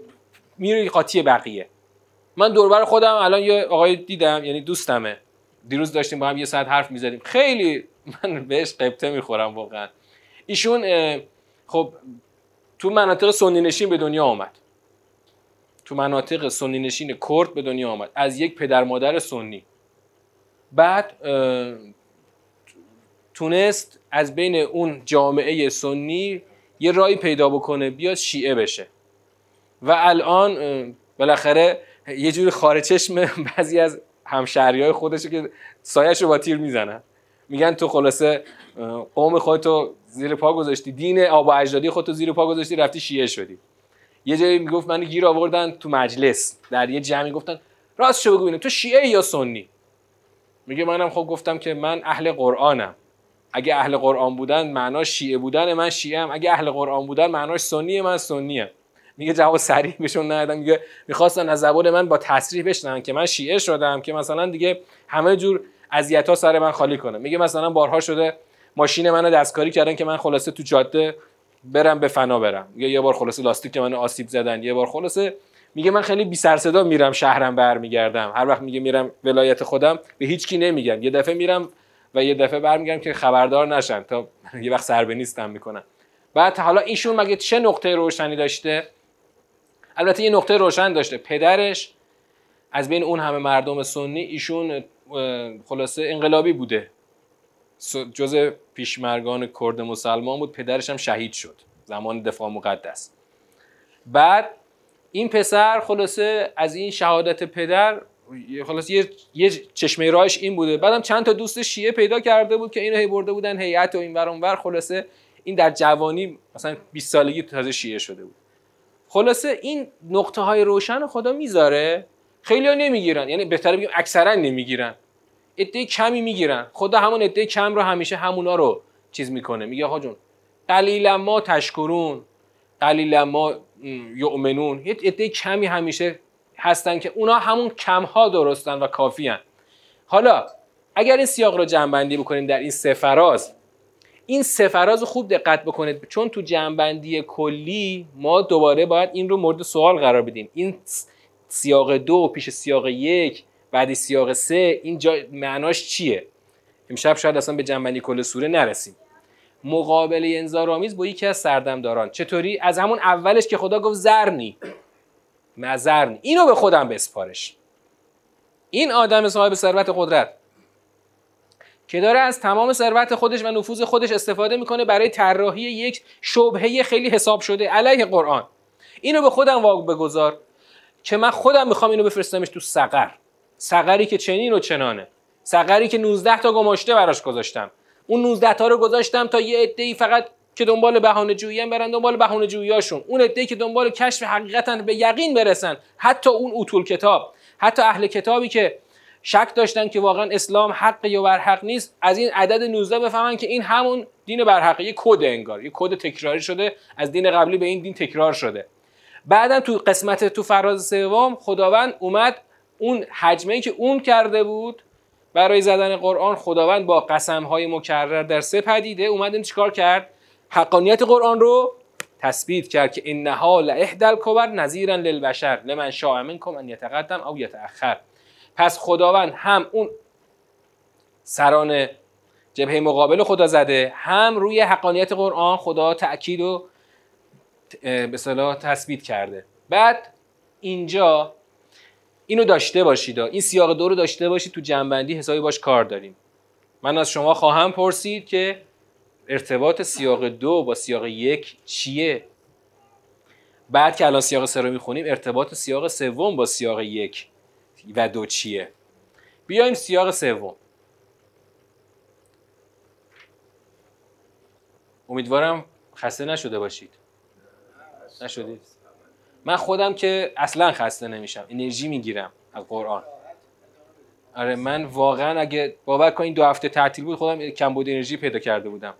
میری قاطی بقیه. من دوربر خودم الان یه آقای دیدم یعنی دوستمه. دیروز داشتیم با هم یه ساعت حرف می‌زدیم. خیلی من بهش قبطه می‌خورم واقعا. ایشون خب تو مناطق سنی نشین به دنیا آمد. تو مناطق سنی نشین کرد به دنیا آمد. از یک پدر مادر سنی. بعد تونست از بین اون جامعه سنی یه رای پیدا بکنه بیاد شیعه بشه. و الان بالاخره یه جوری خارج چشم بعضی از همشهری های خودش که سایش رو با تیر می‌زنن. میگن تو خلاصه قوم خودتو زیر پا گذاشتی دین آب و اجدادی خودتو زیر پا گذاشتی رفتی شیعه شدی. یه جایی می‌گفت من گیر آوردن تو مجلس در یه جمعی گفتن راست شو بگو تو شیعه یا سنی؟ میگه منم خب گفتم که من اهل قرآنم. اگه اهل قرآن بودن معناش شیعه بودن من شیعه ام. اگه اهل قرآن بودن معناش سنی من سنی ام. میگه جواب سریع بهشون ندادم. میگه می‌خواستن از زبان من با تصریح بشنن که من شیعه شدم که مثلا دیگه همه جور اذیت ها سر من خالی کنه. میگه مثلا بارها شده ماشین منو دستکاری کردن که من خلاصه تو جاده برم به فنا برم. میگه یه بار خلاصه لاستیک منو آسیب زدن یه بار خلاصه. میگه من خیلی بی سر صدا میرم شهرم برمیگردم. هر وقت میگه میرم ولایت خودم به هیچ کی نمیگم. یه دفعه میرم و یه دفعه برمیگردم که خبردار نشن. تا یه وقت سر به نیستم می‌کنم بعد حالا ایشون مگه چه نقطه روشنی داشته؟ البته یه نقطه روشن داشته. پدرش از بین اون همه مردم سنی ایشون خلاصه انقلابی بوده. جز پیشمرگان کرد مسلمان بود. پدرش هم شهید شد. زمان دفاع مقدس. بعد این پسر خلاصه از این شهادت پدر خلاص یه, یه چشمه راهش این بوده. بعدم چند تا دوست شیعه پیدا کرده بود که اینو هی برده بودن هیئت و این ور اونور خلاصه این در جوانی مثلا 20 سالگی تازه شیعه شده بود. خلاصه این نقطه های روشن خدا می‌ذاره. خیلی ها نمی‌گیرن. یعنی بهتره بگیم اکثرا نمی‌گیرن. عده کمی می‌گیرن. خدا همون عده کم رو همیشه همونا رو چیز می‌کنه. میگه ها جون قلیلا ما تشکرون قلیلا ما یؤمنون. یه عده کمی همیشه هستن که اونا همون کمها درستن و کافی حالا اگر این سیاق رو جنبندی بکنیم در این سه فراز این سه فراز خوب دقت بکنید چون تو جنبندی کلی ما دوباره باید این رو مورد سوال قرار بدیم. این سیاق دو پیش سیاق یک بعدی سیاق سه این جا معناش چیه؟ امشب شاید اصلا به جنبندی کل سوره نرسیم. مقابله انذارآمیز با یکی از سردمداران. چطوری؟ از همون اولش که خدا گفت زرنی. مزرنی اینو به خودم بسپارش. این آدم صاحب ثروت قدرت. که داره از تمام ثروت خودش و نفوذ خودش استفاده می‌کنه برای طراحی یک شبهه خیلی حساب شده علیه قرآن. اینو به خودم واقع بگذار که من خودم می‌خوام اینو بفرستمش تو سقر. سقری که چنین و چنانه. سقری که 19 تا گماشته براش گذاشتم. اون 19 تا رو گذاشتم تا یه عده‌ای فقط که دنبال بهانه جویی برن دنبال بهانه جوییاشون اون عده‌ای که دنبال کشف حقیقتا به یقین برسن حتی اون اطول کتاب. حتی اهل کتابی که شک داشتن که واقعا اسلام حق یا برحق نیست از این عدد 19 بفهمن که این همون دین برحقه یه کد انگار یه کد تکراری شده از دین قبلی به این دین تکرار شده. بعدا تو قسمت تو فراز سوم خداوند اومد اون حجمه که اون کرده بود برای زدن قرآن خداوند با قسم های مکرر در سه پدیده اومد این چیکار کرد؟ حقانیت قرآن رو تثبیت کرد که انها لاحد الکبر نظیرا للبشر لمن شاء منکم ان یتقدم او یتاخر پس خداوند هم اون سران جبهه مقابل خدا زده هم روی حقانیت قرآن خدا تأکید و به صلاح تثبیت کرده. بعد اینجا اینو داشته باشید این سیاق دو رو داشته باشید تو جنبندی حسابی باش کار داریم. من از شما خواهم پرسید که ارتباط سیاق دو با سیاق یک چیه؟ بعد که الان سیاق سه رو می‌خونیم ارتباط سیاق سوم با سیاق یک و دو چیه؟ بیایم سیاق سوم. امیدوارم خسته نشده باشید. نشدید؟ من خودم که اصلا خسته نمیشم. انرژی می‌گیرم از قرآن. آره من واقعا اگه باور کنید دو هفته تعطیل بود خودم کم بود انرژی پیدا کرده بودم.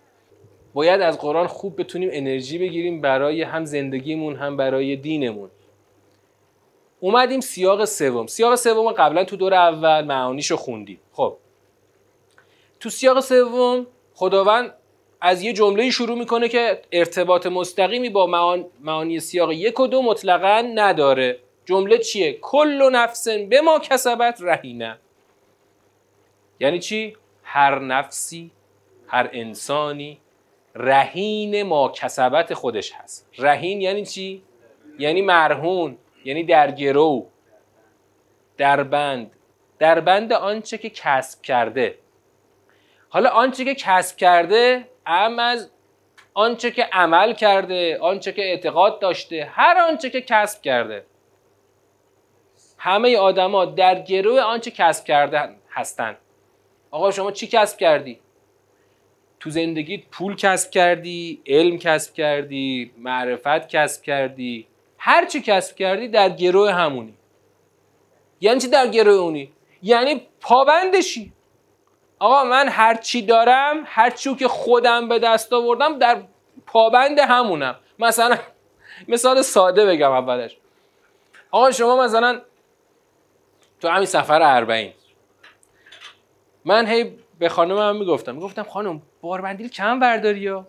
باید از قرآن خوب بتونیم انرژی بگیریم برای هم زندگیمون هم برای دینمون. اومدیم سیاق سوم. سیاق سوم قبلا تو دور اول معانیشو خوندیم. خب. تو سیاق سوم خداوند از یه جمله شروع می‌کنه که ارتباط مستقیمی با معانی سیاق یک و دو مطلقا نداره. جمله چیه؟ کل نفس به ما کسبت رهینه یعنی چی؟ هر نفسی هر انسانی رهین ما کسبت خودش هست. رهین یعنی چی؟ یعنی مرهون یعنی در گرو در بند. در بند آنچه که کسب کرده. حالا آنچه که کسب کرده ام از آنچه که عمل کرده آنچه که اعتقاد داشته هر آنچه که کسب کرده. همه آدما در گروه آنچه کسب کرده هستند آقا شما چی کسب کردی؟ تو زندگیت پول کسب کردی علم کسب کردی معرفت کسب کردی. هر چی کسب کردی در گروه همونی. یعنی چی در گروه اونی؟ یعنی پابندشی. آقا من هر چی دارم هر چی که خودم به دست آوردم در پابند همونم. مثلا مثال ساده بگم اولش. آقا شما مثلا تو همین سفر اربعین. من هی به خانم هم می‌گفتم. می‌گفتم خانم باربندیل کم برداری یا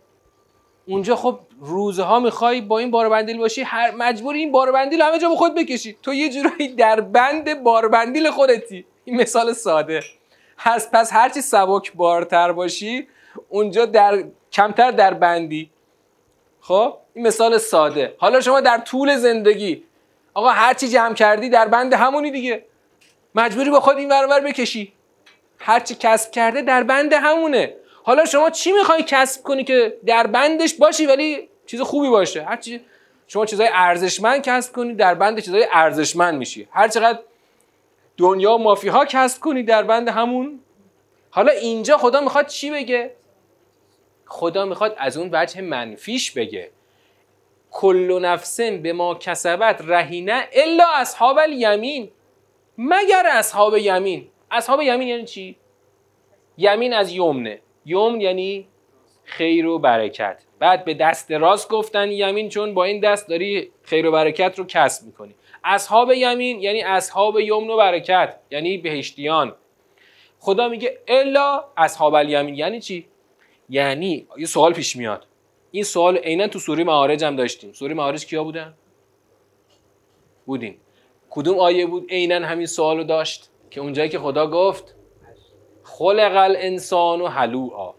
اونجا خب روزها می‌خوای با این باربندیل باشی هر مجبوری این باربندیل همه جا به خود بکشی. تو یه جورایی در بند باربندیل خودتی. این مثال ساده. هست پس هرچی سبک بارتر باشی اونجا در کمتر در بندی. خب؟ این مثال ساده. حالا شما در طول زندگی آقا هرچی جمع کردی در بند همونی دیگه. مجبوری با خود این ور بکشی. هرچی کسب کرده در بند همونه. حالا شما چی می‌خوای کسب کنی که در بندش باشی ولی چیز خوبی باشه؟ هرچی شما چیزای ارزشمند کسب کنی در بند چیزای ارزشمند میشی. هر چقدر دنیا مافی ها کسب کنی در بند همون. حالا اینجا خدا می‌خواد چی بگه؟ خدا می‌خواد از اون وجه منفیش بگه. کل نفسن به ما کسبت رهینه الا اصحاب الیمین. مگر اصحاب یمین؟ اصحاب یمین یعنی چی؟ یمین از یمنه. یمن یعنی خیر و برکت. بعد به دست راست گفتن یمین چون با این دست داری خیر و برکت رو کسب می‌کنی. اصحاب یمین یعنی اصحاب یمن و برکت یعنی بهشتیان. خدا میگه الا اصحاب الیمین. یعنی چی؟ یعنی یه سوال پیش میاد. این سوال عینا تو سوره معارج هم داشتیم. سوره معارج کیا بودن؟ بودیم. کدوم آیه بود؟ عینا همین سوال رو داشت. که اونجایی که خدا گفت خلق الانسان و حلوعا.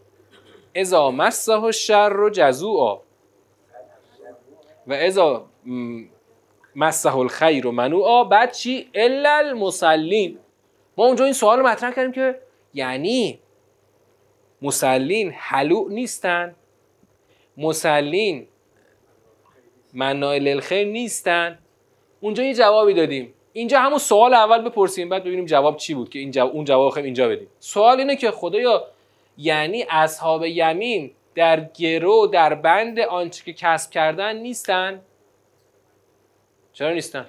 اذا مسه الشر و جزوعا. و اذا مسه الخیر و منوعا. بعد چی؟ الا المسلین ما اونجا این سوال رو مطرح کردیم که یعنی مسلین حلوع نیستن مسلین منای للخیر نیستن. اونجا یه جوابی دادیم. اینجا همون سوال اول بپرسیم بعد ببینیم جواب چی بود که این جواب اون جواب خیلی اینجا بدیم. سوال اینه که خدایا یعنی اصحاب یمین در گرو در بند آنچه که کسب کردن نیستن؟ چرا نیستن؟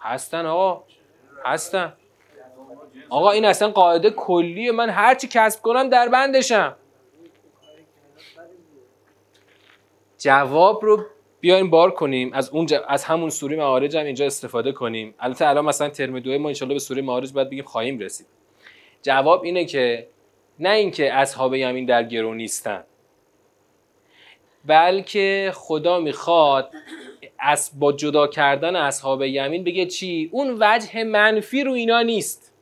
هستن آقا هستن. آقا این اصلا قاعده کلیه من هرچی کسب کنم در بندشم. جواب رو بیایم بار کنیم از اون از همون سوره معارج هم اینجا استفاده کنیم. البته الان مثلا ترم دو ما انشالله به سوره معارج باید بگیم خواهیم رسید. جواب اینه که نه اینکه اصحاب یمین در گرو نیستن بلکه خدا می‌خواد از با جدا کردن اصحاب یمین بگه چی؟ اون وجه منفی رو اینا نیست.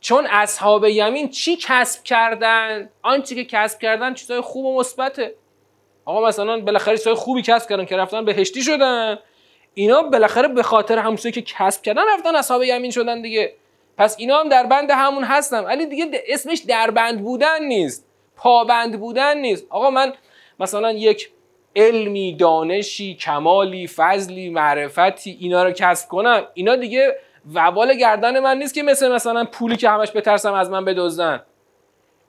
چون اصحاب یمین چی کسب کردن؟ آنچه که کسب کردن چیزای خوب و مثبته. آقا مثلا بالاخره چیزای خوبی کسب کردن که رفتن بهشتی شدن. اینا بالاخره به خاطر همون که کسب کردن رفتن اصحاب یمین شدن دیگه. پس اینا هم در بند همون هستن. ولی دیگه اسمش در بند بودن نیست. پابند بودن نیست. آقا من مثلا یک علمی دانشی کمالی فضلی معرفتی اینا رو کسب کنم اینا دیگه وبال گردن من نیست که مثل مثلا پولی که همش بترسم از من بدزدن.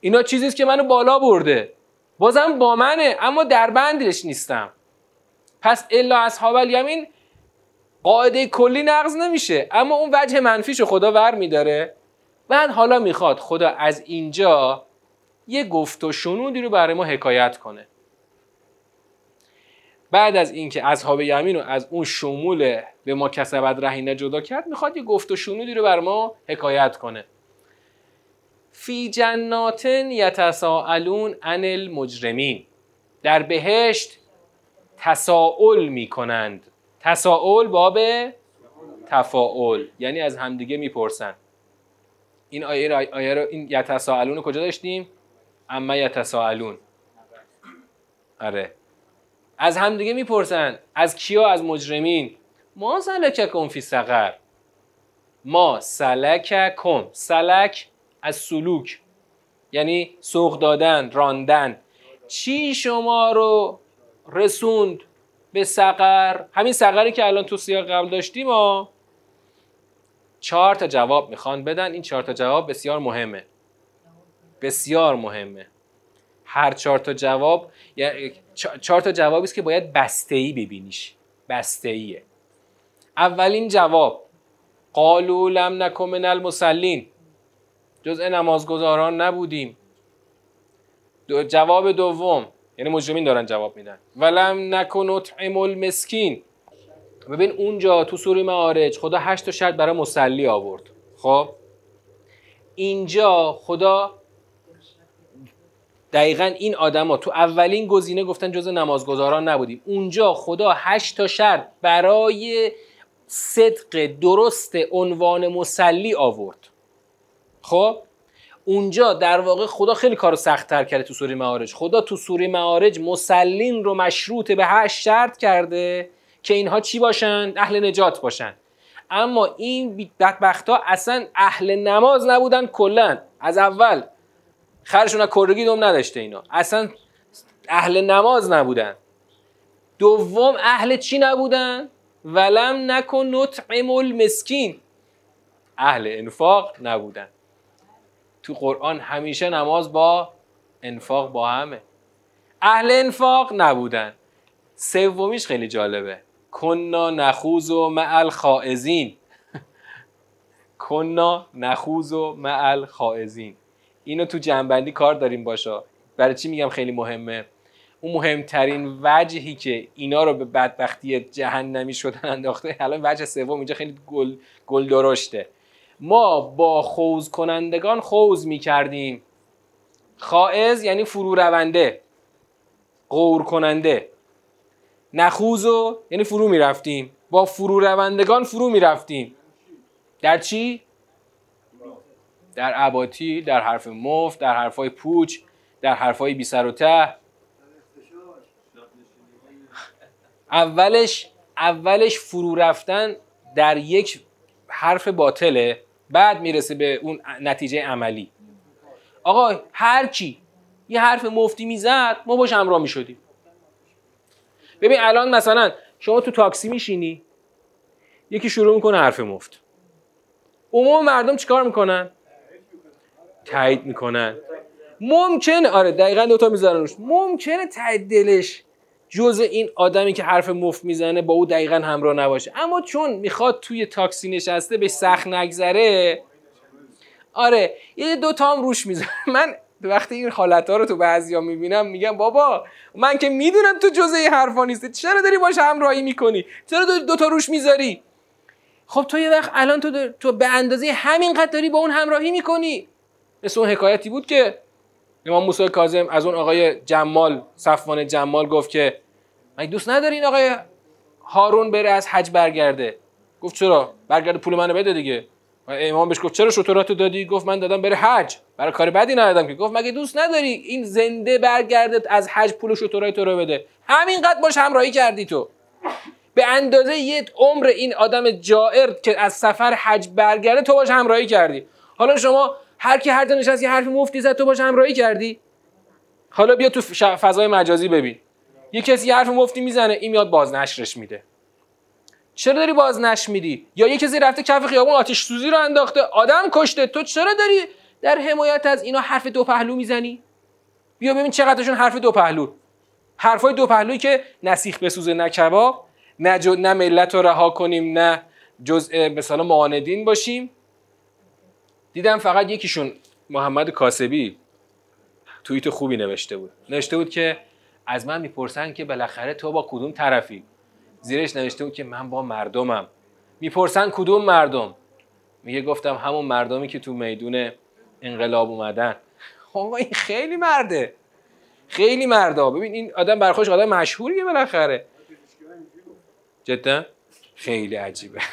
اینا چیزیست که منو بالا برده. بازم با منه اما در بندش نیستم. پس الا اصحاب الیمین قاعده کلی نقض نمیشه اما اون وجه منفیشو خدا ور میداره. بعد حالا می‌خواد خدا از اینجا یه گفت و شنودی رو برای ما حکایت کنه. بعد از اینکه اصحاب یمین رو از اون شمول به ما کسبت رهینه جدا کرد می‌خواد یه گفت و شنودی رو بر ما حکایت کنه. فی جنات یتساءلون عن المجرمین. در بهشت تساؤل می‌کنند. تساؤل باب تفاؤل یعنی از همدیگه می‌پرسن. این آیه رو, آیه رو این یتساءلون کجا داشتیم؟ اما یتساءلون. آره. از همدیگه می‌پرسن. از کیا؟ از مجرمین. ما سلککم فی سقر ما سلککم. سلک از سلوک یعنی سوق دادن راندن. چی شما رو رسوند به سقر؟ همین سقری که الان تو سیاق قبل داشتیم ها. چهار تا جواب می‌خوان بدن. این چهار تا جواب بسیار مهمه. بسیار مهمه. هر چهار تا جواب چهار تا جوابی است که باید بسته ای ببینیش. بسته ایه اولین جواب قالو لم نکن من المسلین. جزء نمازگزاران نبودیم. دو جواب دوم یعنی مجرمین دارن جواب میدن. ولم نکن اطعم المسکین. ببین اونجا تو سوره معارج خدا هشت تا شرط برای مسلی آورد. خب؟ اینجا خدا دقیقا این آدما تو اولین گزینه گفتن جز نمازگزاران نبودیم. اونجا خدا هشت تا شرط برای صدق درست عنوان مسلی آورد. خب؟ اونجا در واقع خدا خیلی کارو سختتر کرده تو سوره معارج. خدا تو سوره معارج مسلین رو مشروط به هشت شرط کرده که اینها چی باشن؟ اهل نجات باشن. اما این بدبخت ها اصلا اهل نماز نبودن کلا. از اول خرشون از کرگی دوم نداشته اینا. اصلا اهل نماز نبودن. دوم اهل چی نبودن؟ ولم نکن نطعم المسکین. اهل انفاق نبودن. تو قرآن همیشه نماز با انفاق با همه. اهل انفاق نبودن. سومیش خیلی جالبه. کنا نخوز و معل خائزین. کنا نخوز و معل خائزین. اینو تو جنبندی کار داریم باشا. برای چی میگم خیلی مهمه؟ اون مهمترین وجهی که اینا رو به بدبختی جهنمی شدن انداخته الان وجه سوم اینجا خیلی گل, گل درشته. ما با خوز کنندگان خوز می‌کردیم. خائز یعنی فرو رونده غور کننده. نخوزو یعنی فرو می‌رفتیم. با فرو روندگان فرو می‌رفتیم. در چی؟ در عباتی، در حرف مفت، در حرفای پوچ، در حرفای بی سر و ته. اولش اولش فرو رفتن در یک حرف باطله بعد می‌رسه به اون نتیجه عملی. آقا هر کی یه حرف مفتی می‌زد ما باش همراه می‌شدیم. ببین الان مثلا شما تو تاکسی میشینی یکی شروع می‌کنه حرف مفت. عموم مردم چیکار می‌کنن؟ تایید می‌کنن. ممکنه آره دقیقا دوتا می‌ذارن روش ممکنه تایید دلش جز این آدمی که حرف مفت می‌زنه با او دقیقا همراه نباشه. اما چون می‌خواد توی تاکسی نشسته به سخت نگذره آره یه دوتا هم روش می‌زنه من وقتی این حالت رو تو بعضیا می‌بینم میگم بابا من که می‌دونم تو جزء این حرفا نیستی. چرا داری باش همراهی می‌کنی؟ چرا دو تا روش می‌ذاری؟ خب تو یه وقت الان تو, تو به اندازه همینقدر داری با اون همراهی می‌کنی. مثل اون حکایتی بود که امام موسی کاظم از اون آقای جمال صفوان جمال گفت که من دوست نداری این آقای هارون بره از حج برگرده؟ گفت چرا؟ برگرده پول منو بده دیگه. امام بهش گفت چرا شطوراتو دادی؟ گفت من دادم بره حج. برای کار بدی ندادم که. گفت مگه دوست نداری این زنده برگرده از حج پول شطورای تو رو بده؟ همینقدر باش همراهی کردی تو. به اندازه یه عمر این آدم جائر که از سفر حج برگرده تو باش همراهی کردی. حالا شما هر کی هر نشست یه حرف مفتی زد تو باش همراهی کردی. حالا بیا تو فضای مجازی ببین. یه کسی حرف مفتی می‌زنه این میاد بازنشرش میده. چرا داری بازنش میدی یا یه کسی رفته کف خیابون آتش سوزی رو انداخته آدم کشته. تو چرا داری در حمایت از اینا حرف دو پهلو می‌زنی؟ بیا ببین چقدرشون حرف دو پهلو. حرفای دو پهلویی که نسیخ بسوزه نه کباب نه, نه ملت رو رها کنیم نه جزء مثلا معاندین باشیم. دیدم فقط یکیشون محمد کاسبی توییت خوبی نوشته بود. نوشته بود که از من می‌پرسن که بالاخره تو با کدوم طرفی؟ زیرش نوشته بود که من با مردمم. می‌پرسن کدوم مردم؟ میگه گفتم همون مردمی که تو میدون انقلاب اومدن. خب این خیلی مرده. خیلی مرده. ببین این آدم برخوش آدم مشهوریه بالاخره. جدا؟ خیلی عجیبه.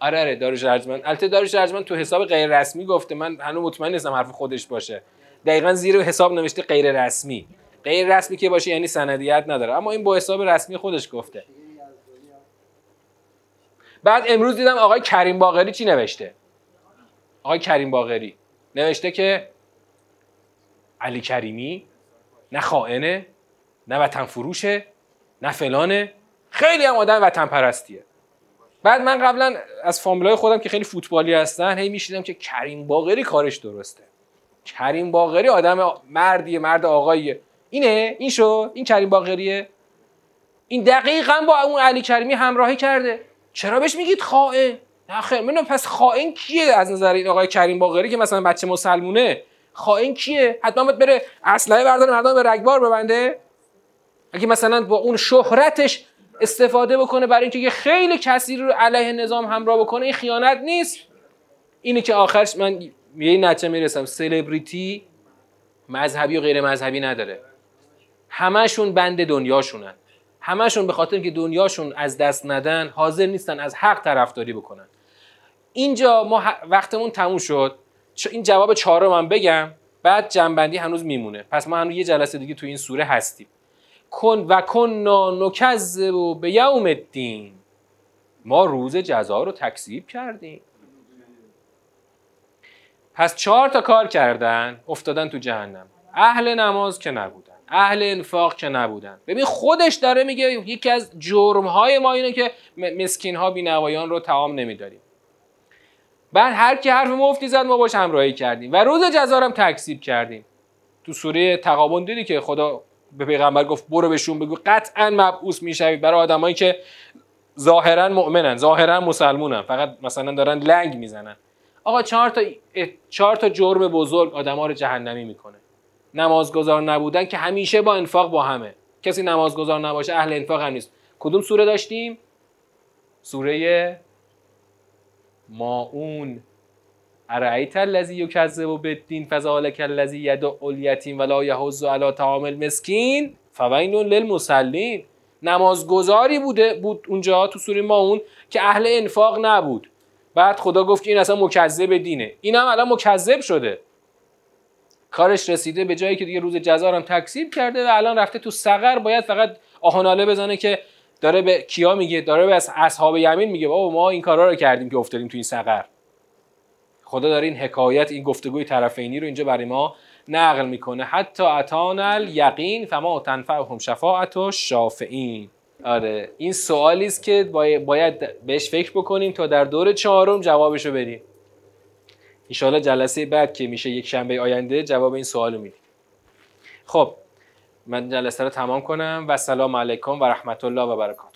آره آره داروش ارجمند. البته داروش ارجمند تو حساب غیر رسمی گفته من هنوز مطمئن نیستم حرف خودش باشه. دقیقا زیر حساب نوشته غیر رسمی. غیر رسمی که باشه یعنی سندیت نداره. اما این با حساب رسمی خودش گفته. بعد امروز دیدم آقای کریم باقری چی نوشته؟ آقای کریم باقری نوشته که علی کریمی نه خائنه نه وطن فروشه نه فلانه. خیلی هم آدم وطن پرستیه بعد من قبلا از فامیلای خودم که خیلی فوتبالی هستن هی میشیدم که کریم باقری کارش درسته. کریم باقری آدم مردیه مرد آقاییه. اینه؟ این شو؟ این کریم باقریه؟ این دقیقا با اون علی کریمی همراهی کرده. چرا بهش میگید خائن؟ نه خیر من پس خائن کیه از نظر این آقای کریم باقری که مثلا بچه مسلمونه؟ خائن کیه؟ حتما باید بره اسلحه برداره مردم به رگبار ببنده. اگه مثلا با اون شهرتش استفاده بکنه برای اینکه یه خیلی کسی رو علیه نظام همراه بکنه این خیانت نیست. اینی که آخرش من یه نتیجه می‌رسم سلبریتی مذهبی و غیر مذهبی نداره. همشون بند دنیاشونن. همشون به خاطر که دنیاشون از دست ندن حاضر نیستن از حق طرفداری بکنن. اینجا ما وقتمون تموم شد. این جواب چهارم من بگم بعد جنبندی هنوز میمونه. پس ما هنوز یه جلسه دیگه تو این سوره هستیم. کن و کنا نکذب به یوم الدین. ما روز جزا رو تکذیب کردیم. پس چهار تا کار کردن افتادن تو جهنم. اهل نماز که نبودن اهل انفاق که نبودن. ببین خودش داره میگه یکی از جرم های ما اینه که مسکین ها بینوایان رو تعام نمیداریم. بعد هر کی حرف مفتی زد ما باش همراهی کردیم. و روز جزا هم تکذیب کردیم. تو سوره تقابن دیدی که خدا به پیغمبر گفت برو بهشون بگو قطعا مبعوث می‌شوی برای آدمایی که ظاهرا مؤمنن ظاهرا مسلمونن فقط مثلا دارن لنگ می‌زنن. آقا چهار تا چهار تا جرم بزرگ آدما رو جهنمی می‌کنه. نمازگزار نبودن که همیشه با انفاق با همه. کسی نمازگزار نباشه اهل انفاق هم نیست. کدوم سوره داشتیم؟ سوره ماون ارعیت الذی یکذب بالدین فذلک الذی یدعو الیتیم ولا یحض علی طعام المسکین فویل للمصلین نمازگزاری بوده بود اونجا تو سوره ماون که اهل انفاق نبود. بعد خدا گفت که این اصلا مکذب دینه. این هم الان مکذب شده. کارش رسیده به جایی که دیگه روز جزا هم تکذیب کرده و الان رفته تو سقر باید فقط آهناله بزنه که داره به کیا میگه؟ داره به اصحاب یمین میگه. بابا ما این کارا رو کردیم که افتادیم تو این سقر خدا داره این حکایت این گفتگوی طرفینی رو اینجا برای ما نقل می‌کنه. حتی اتان الیقین فما تنفعهم شفاعت و شافعین. آره این سوالی است که باید بهش فکر بکنیم تا در دور چهارم جوابشو بدیم. ان جلسه بعد که میشه یک شنبه آینده جواب این سوالو میدیم. خب من جلسه رو تمام کنم. و سلام علیکم و رحمت الله و برکاته.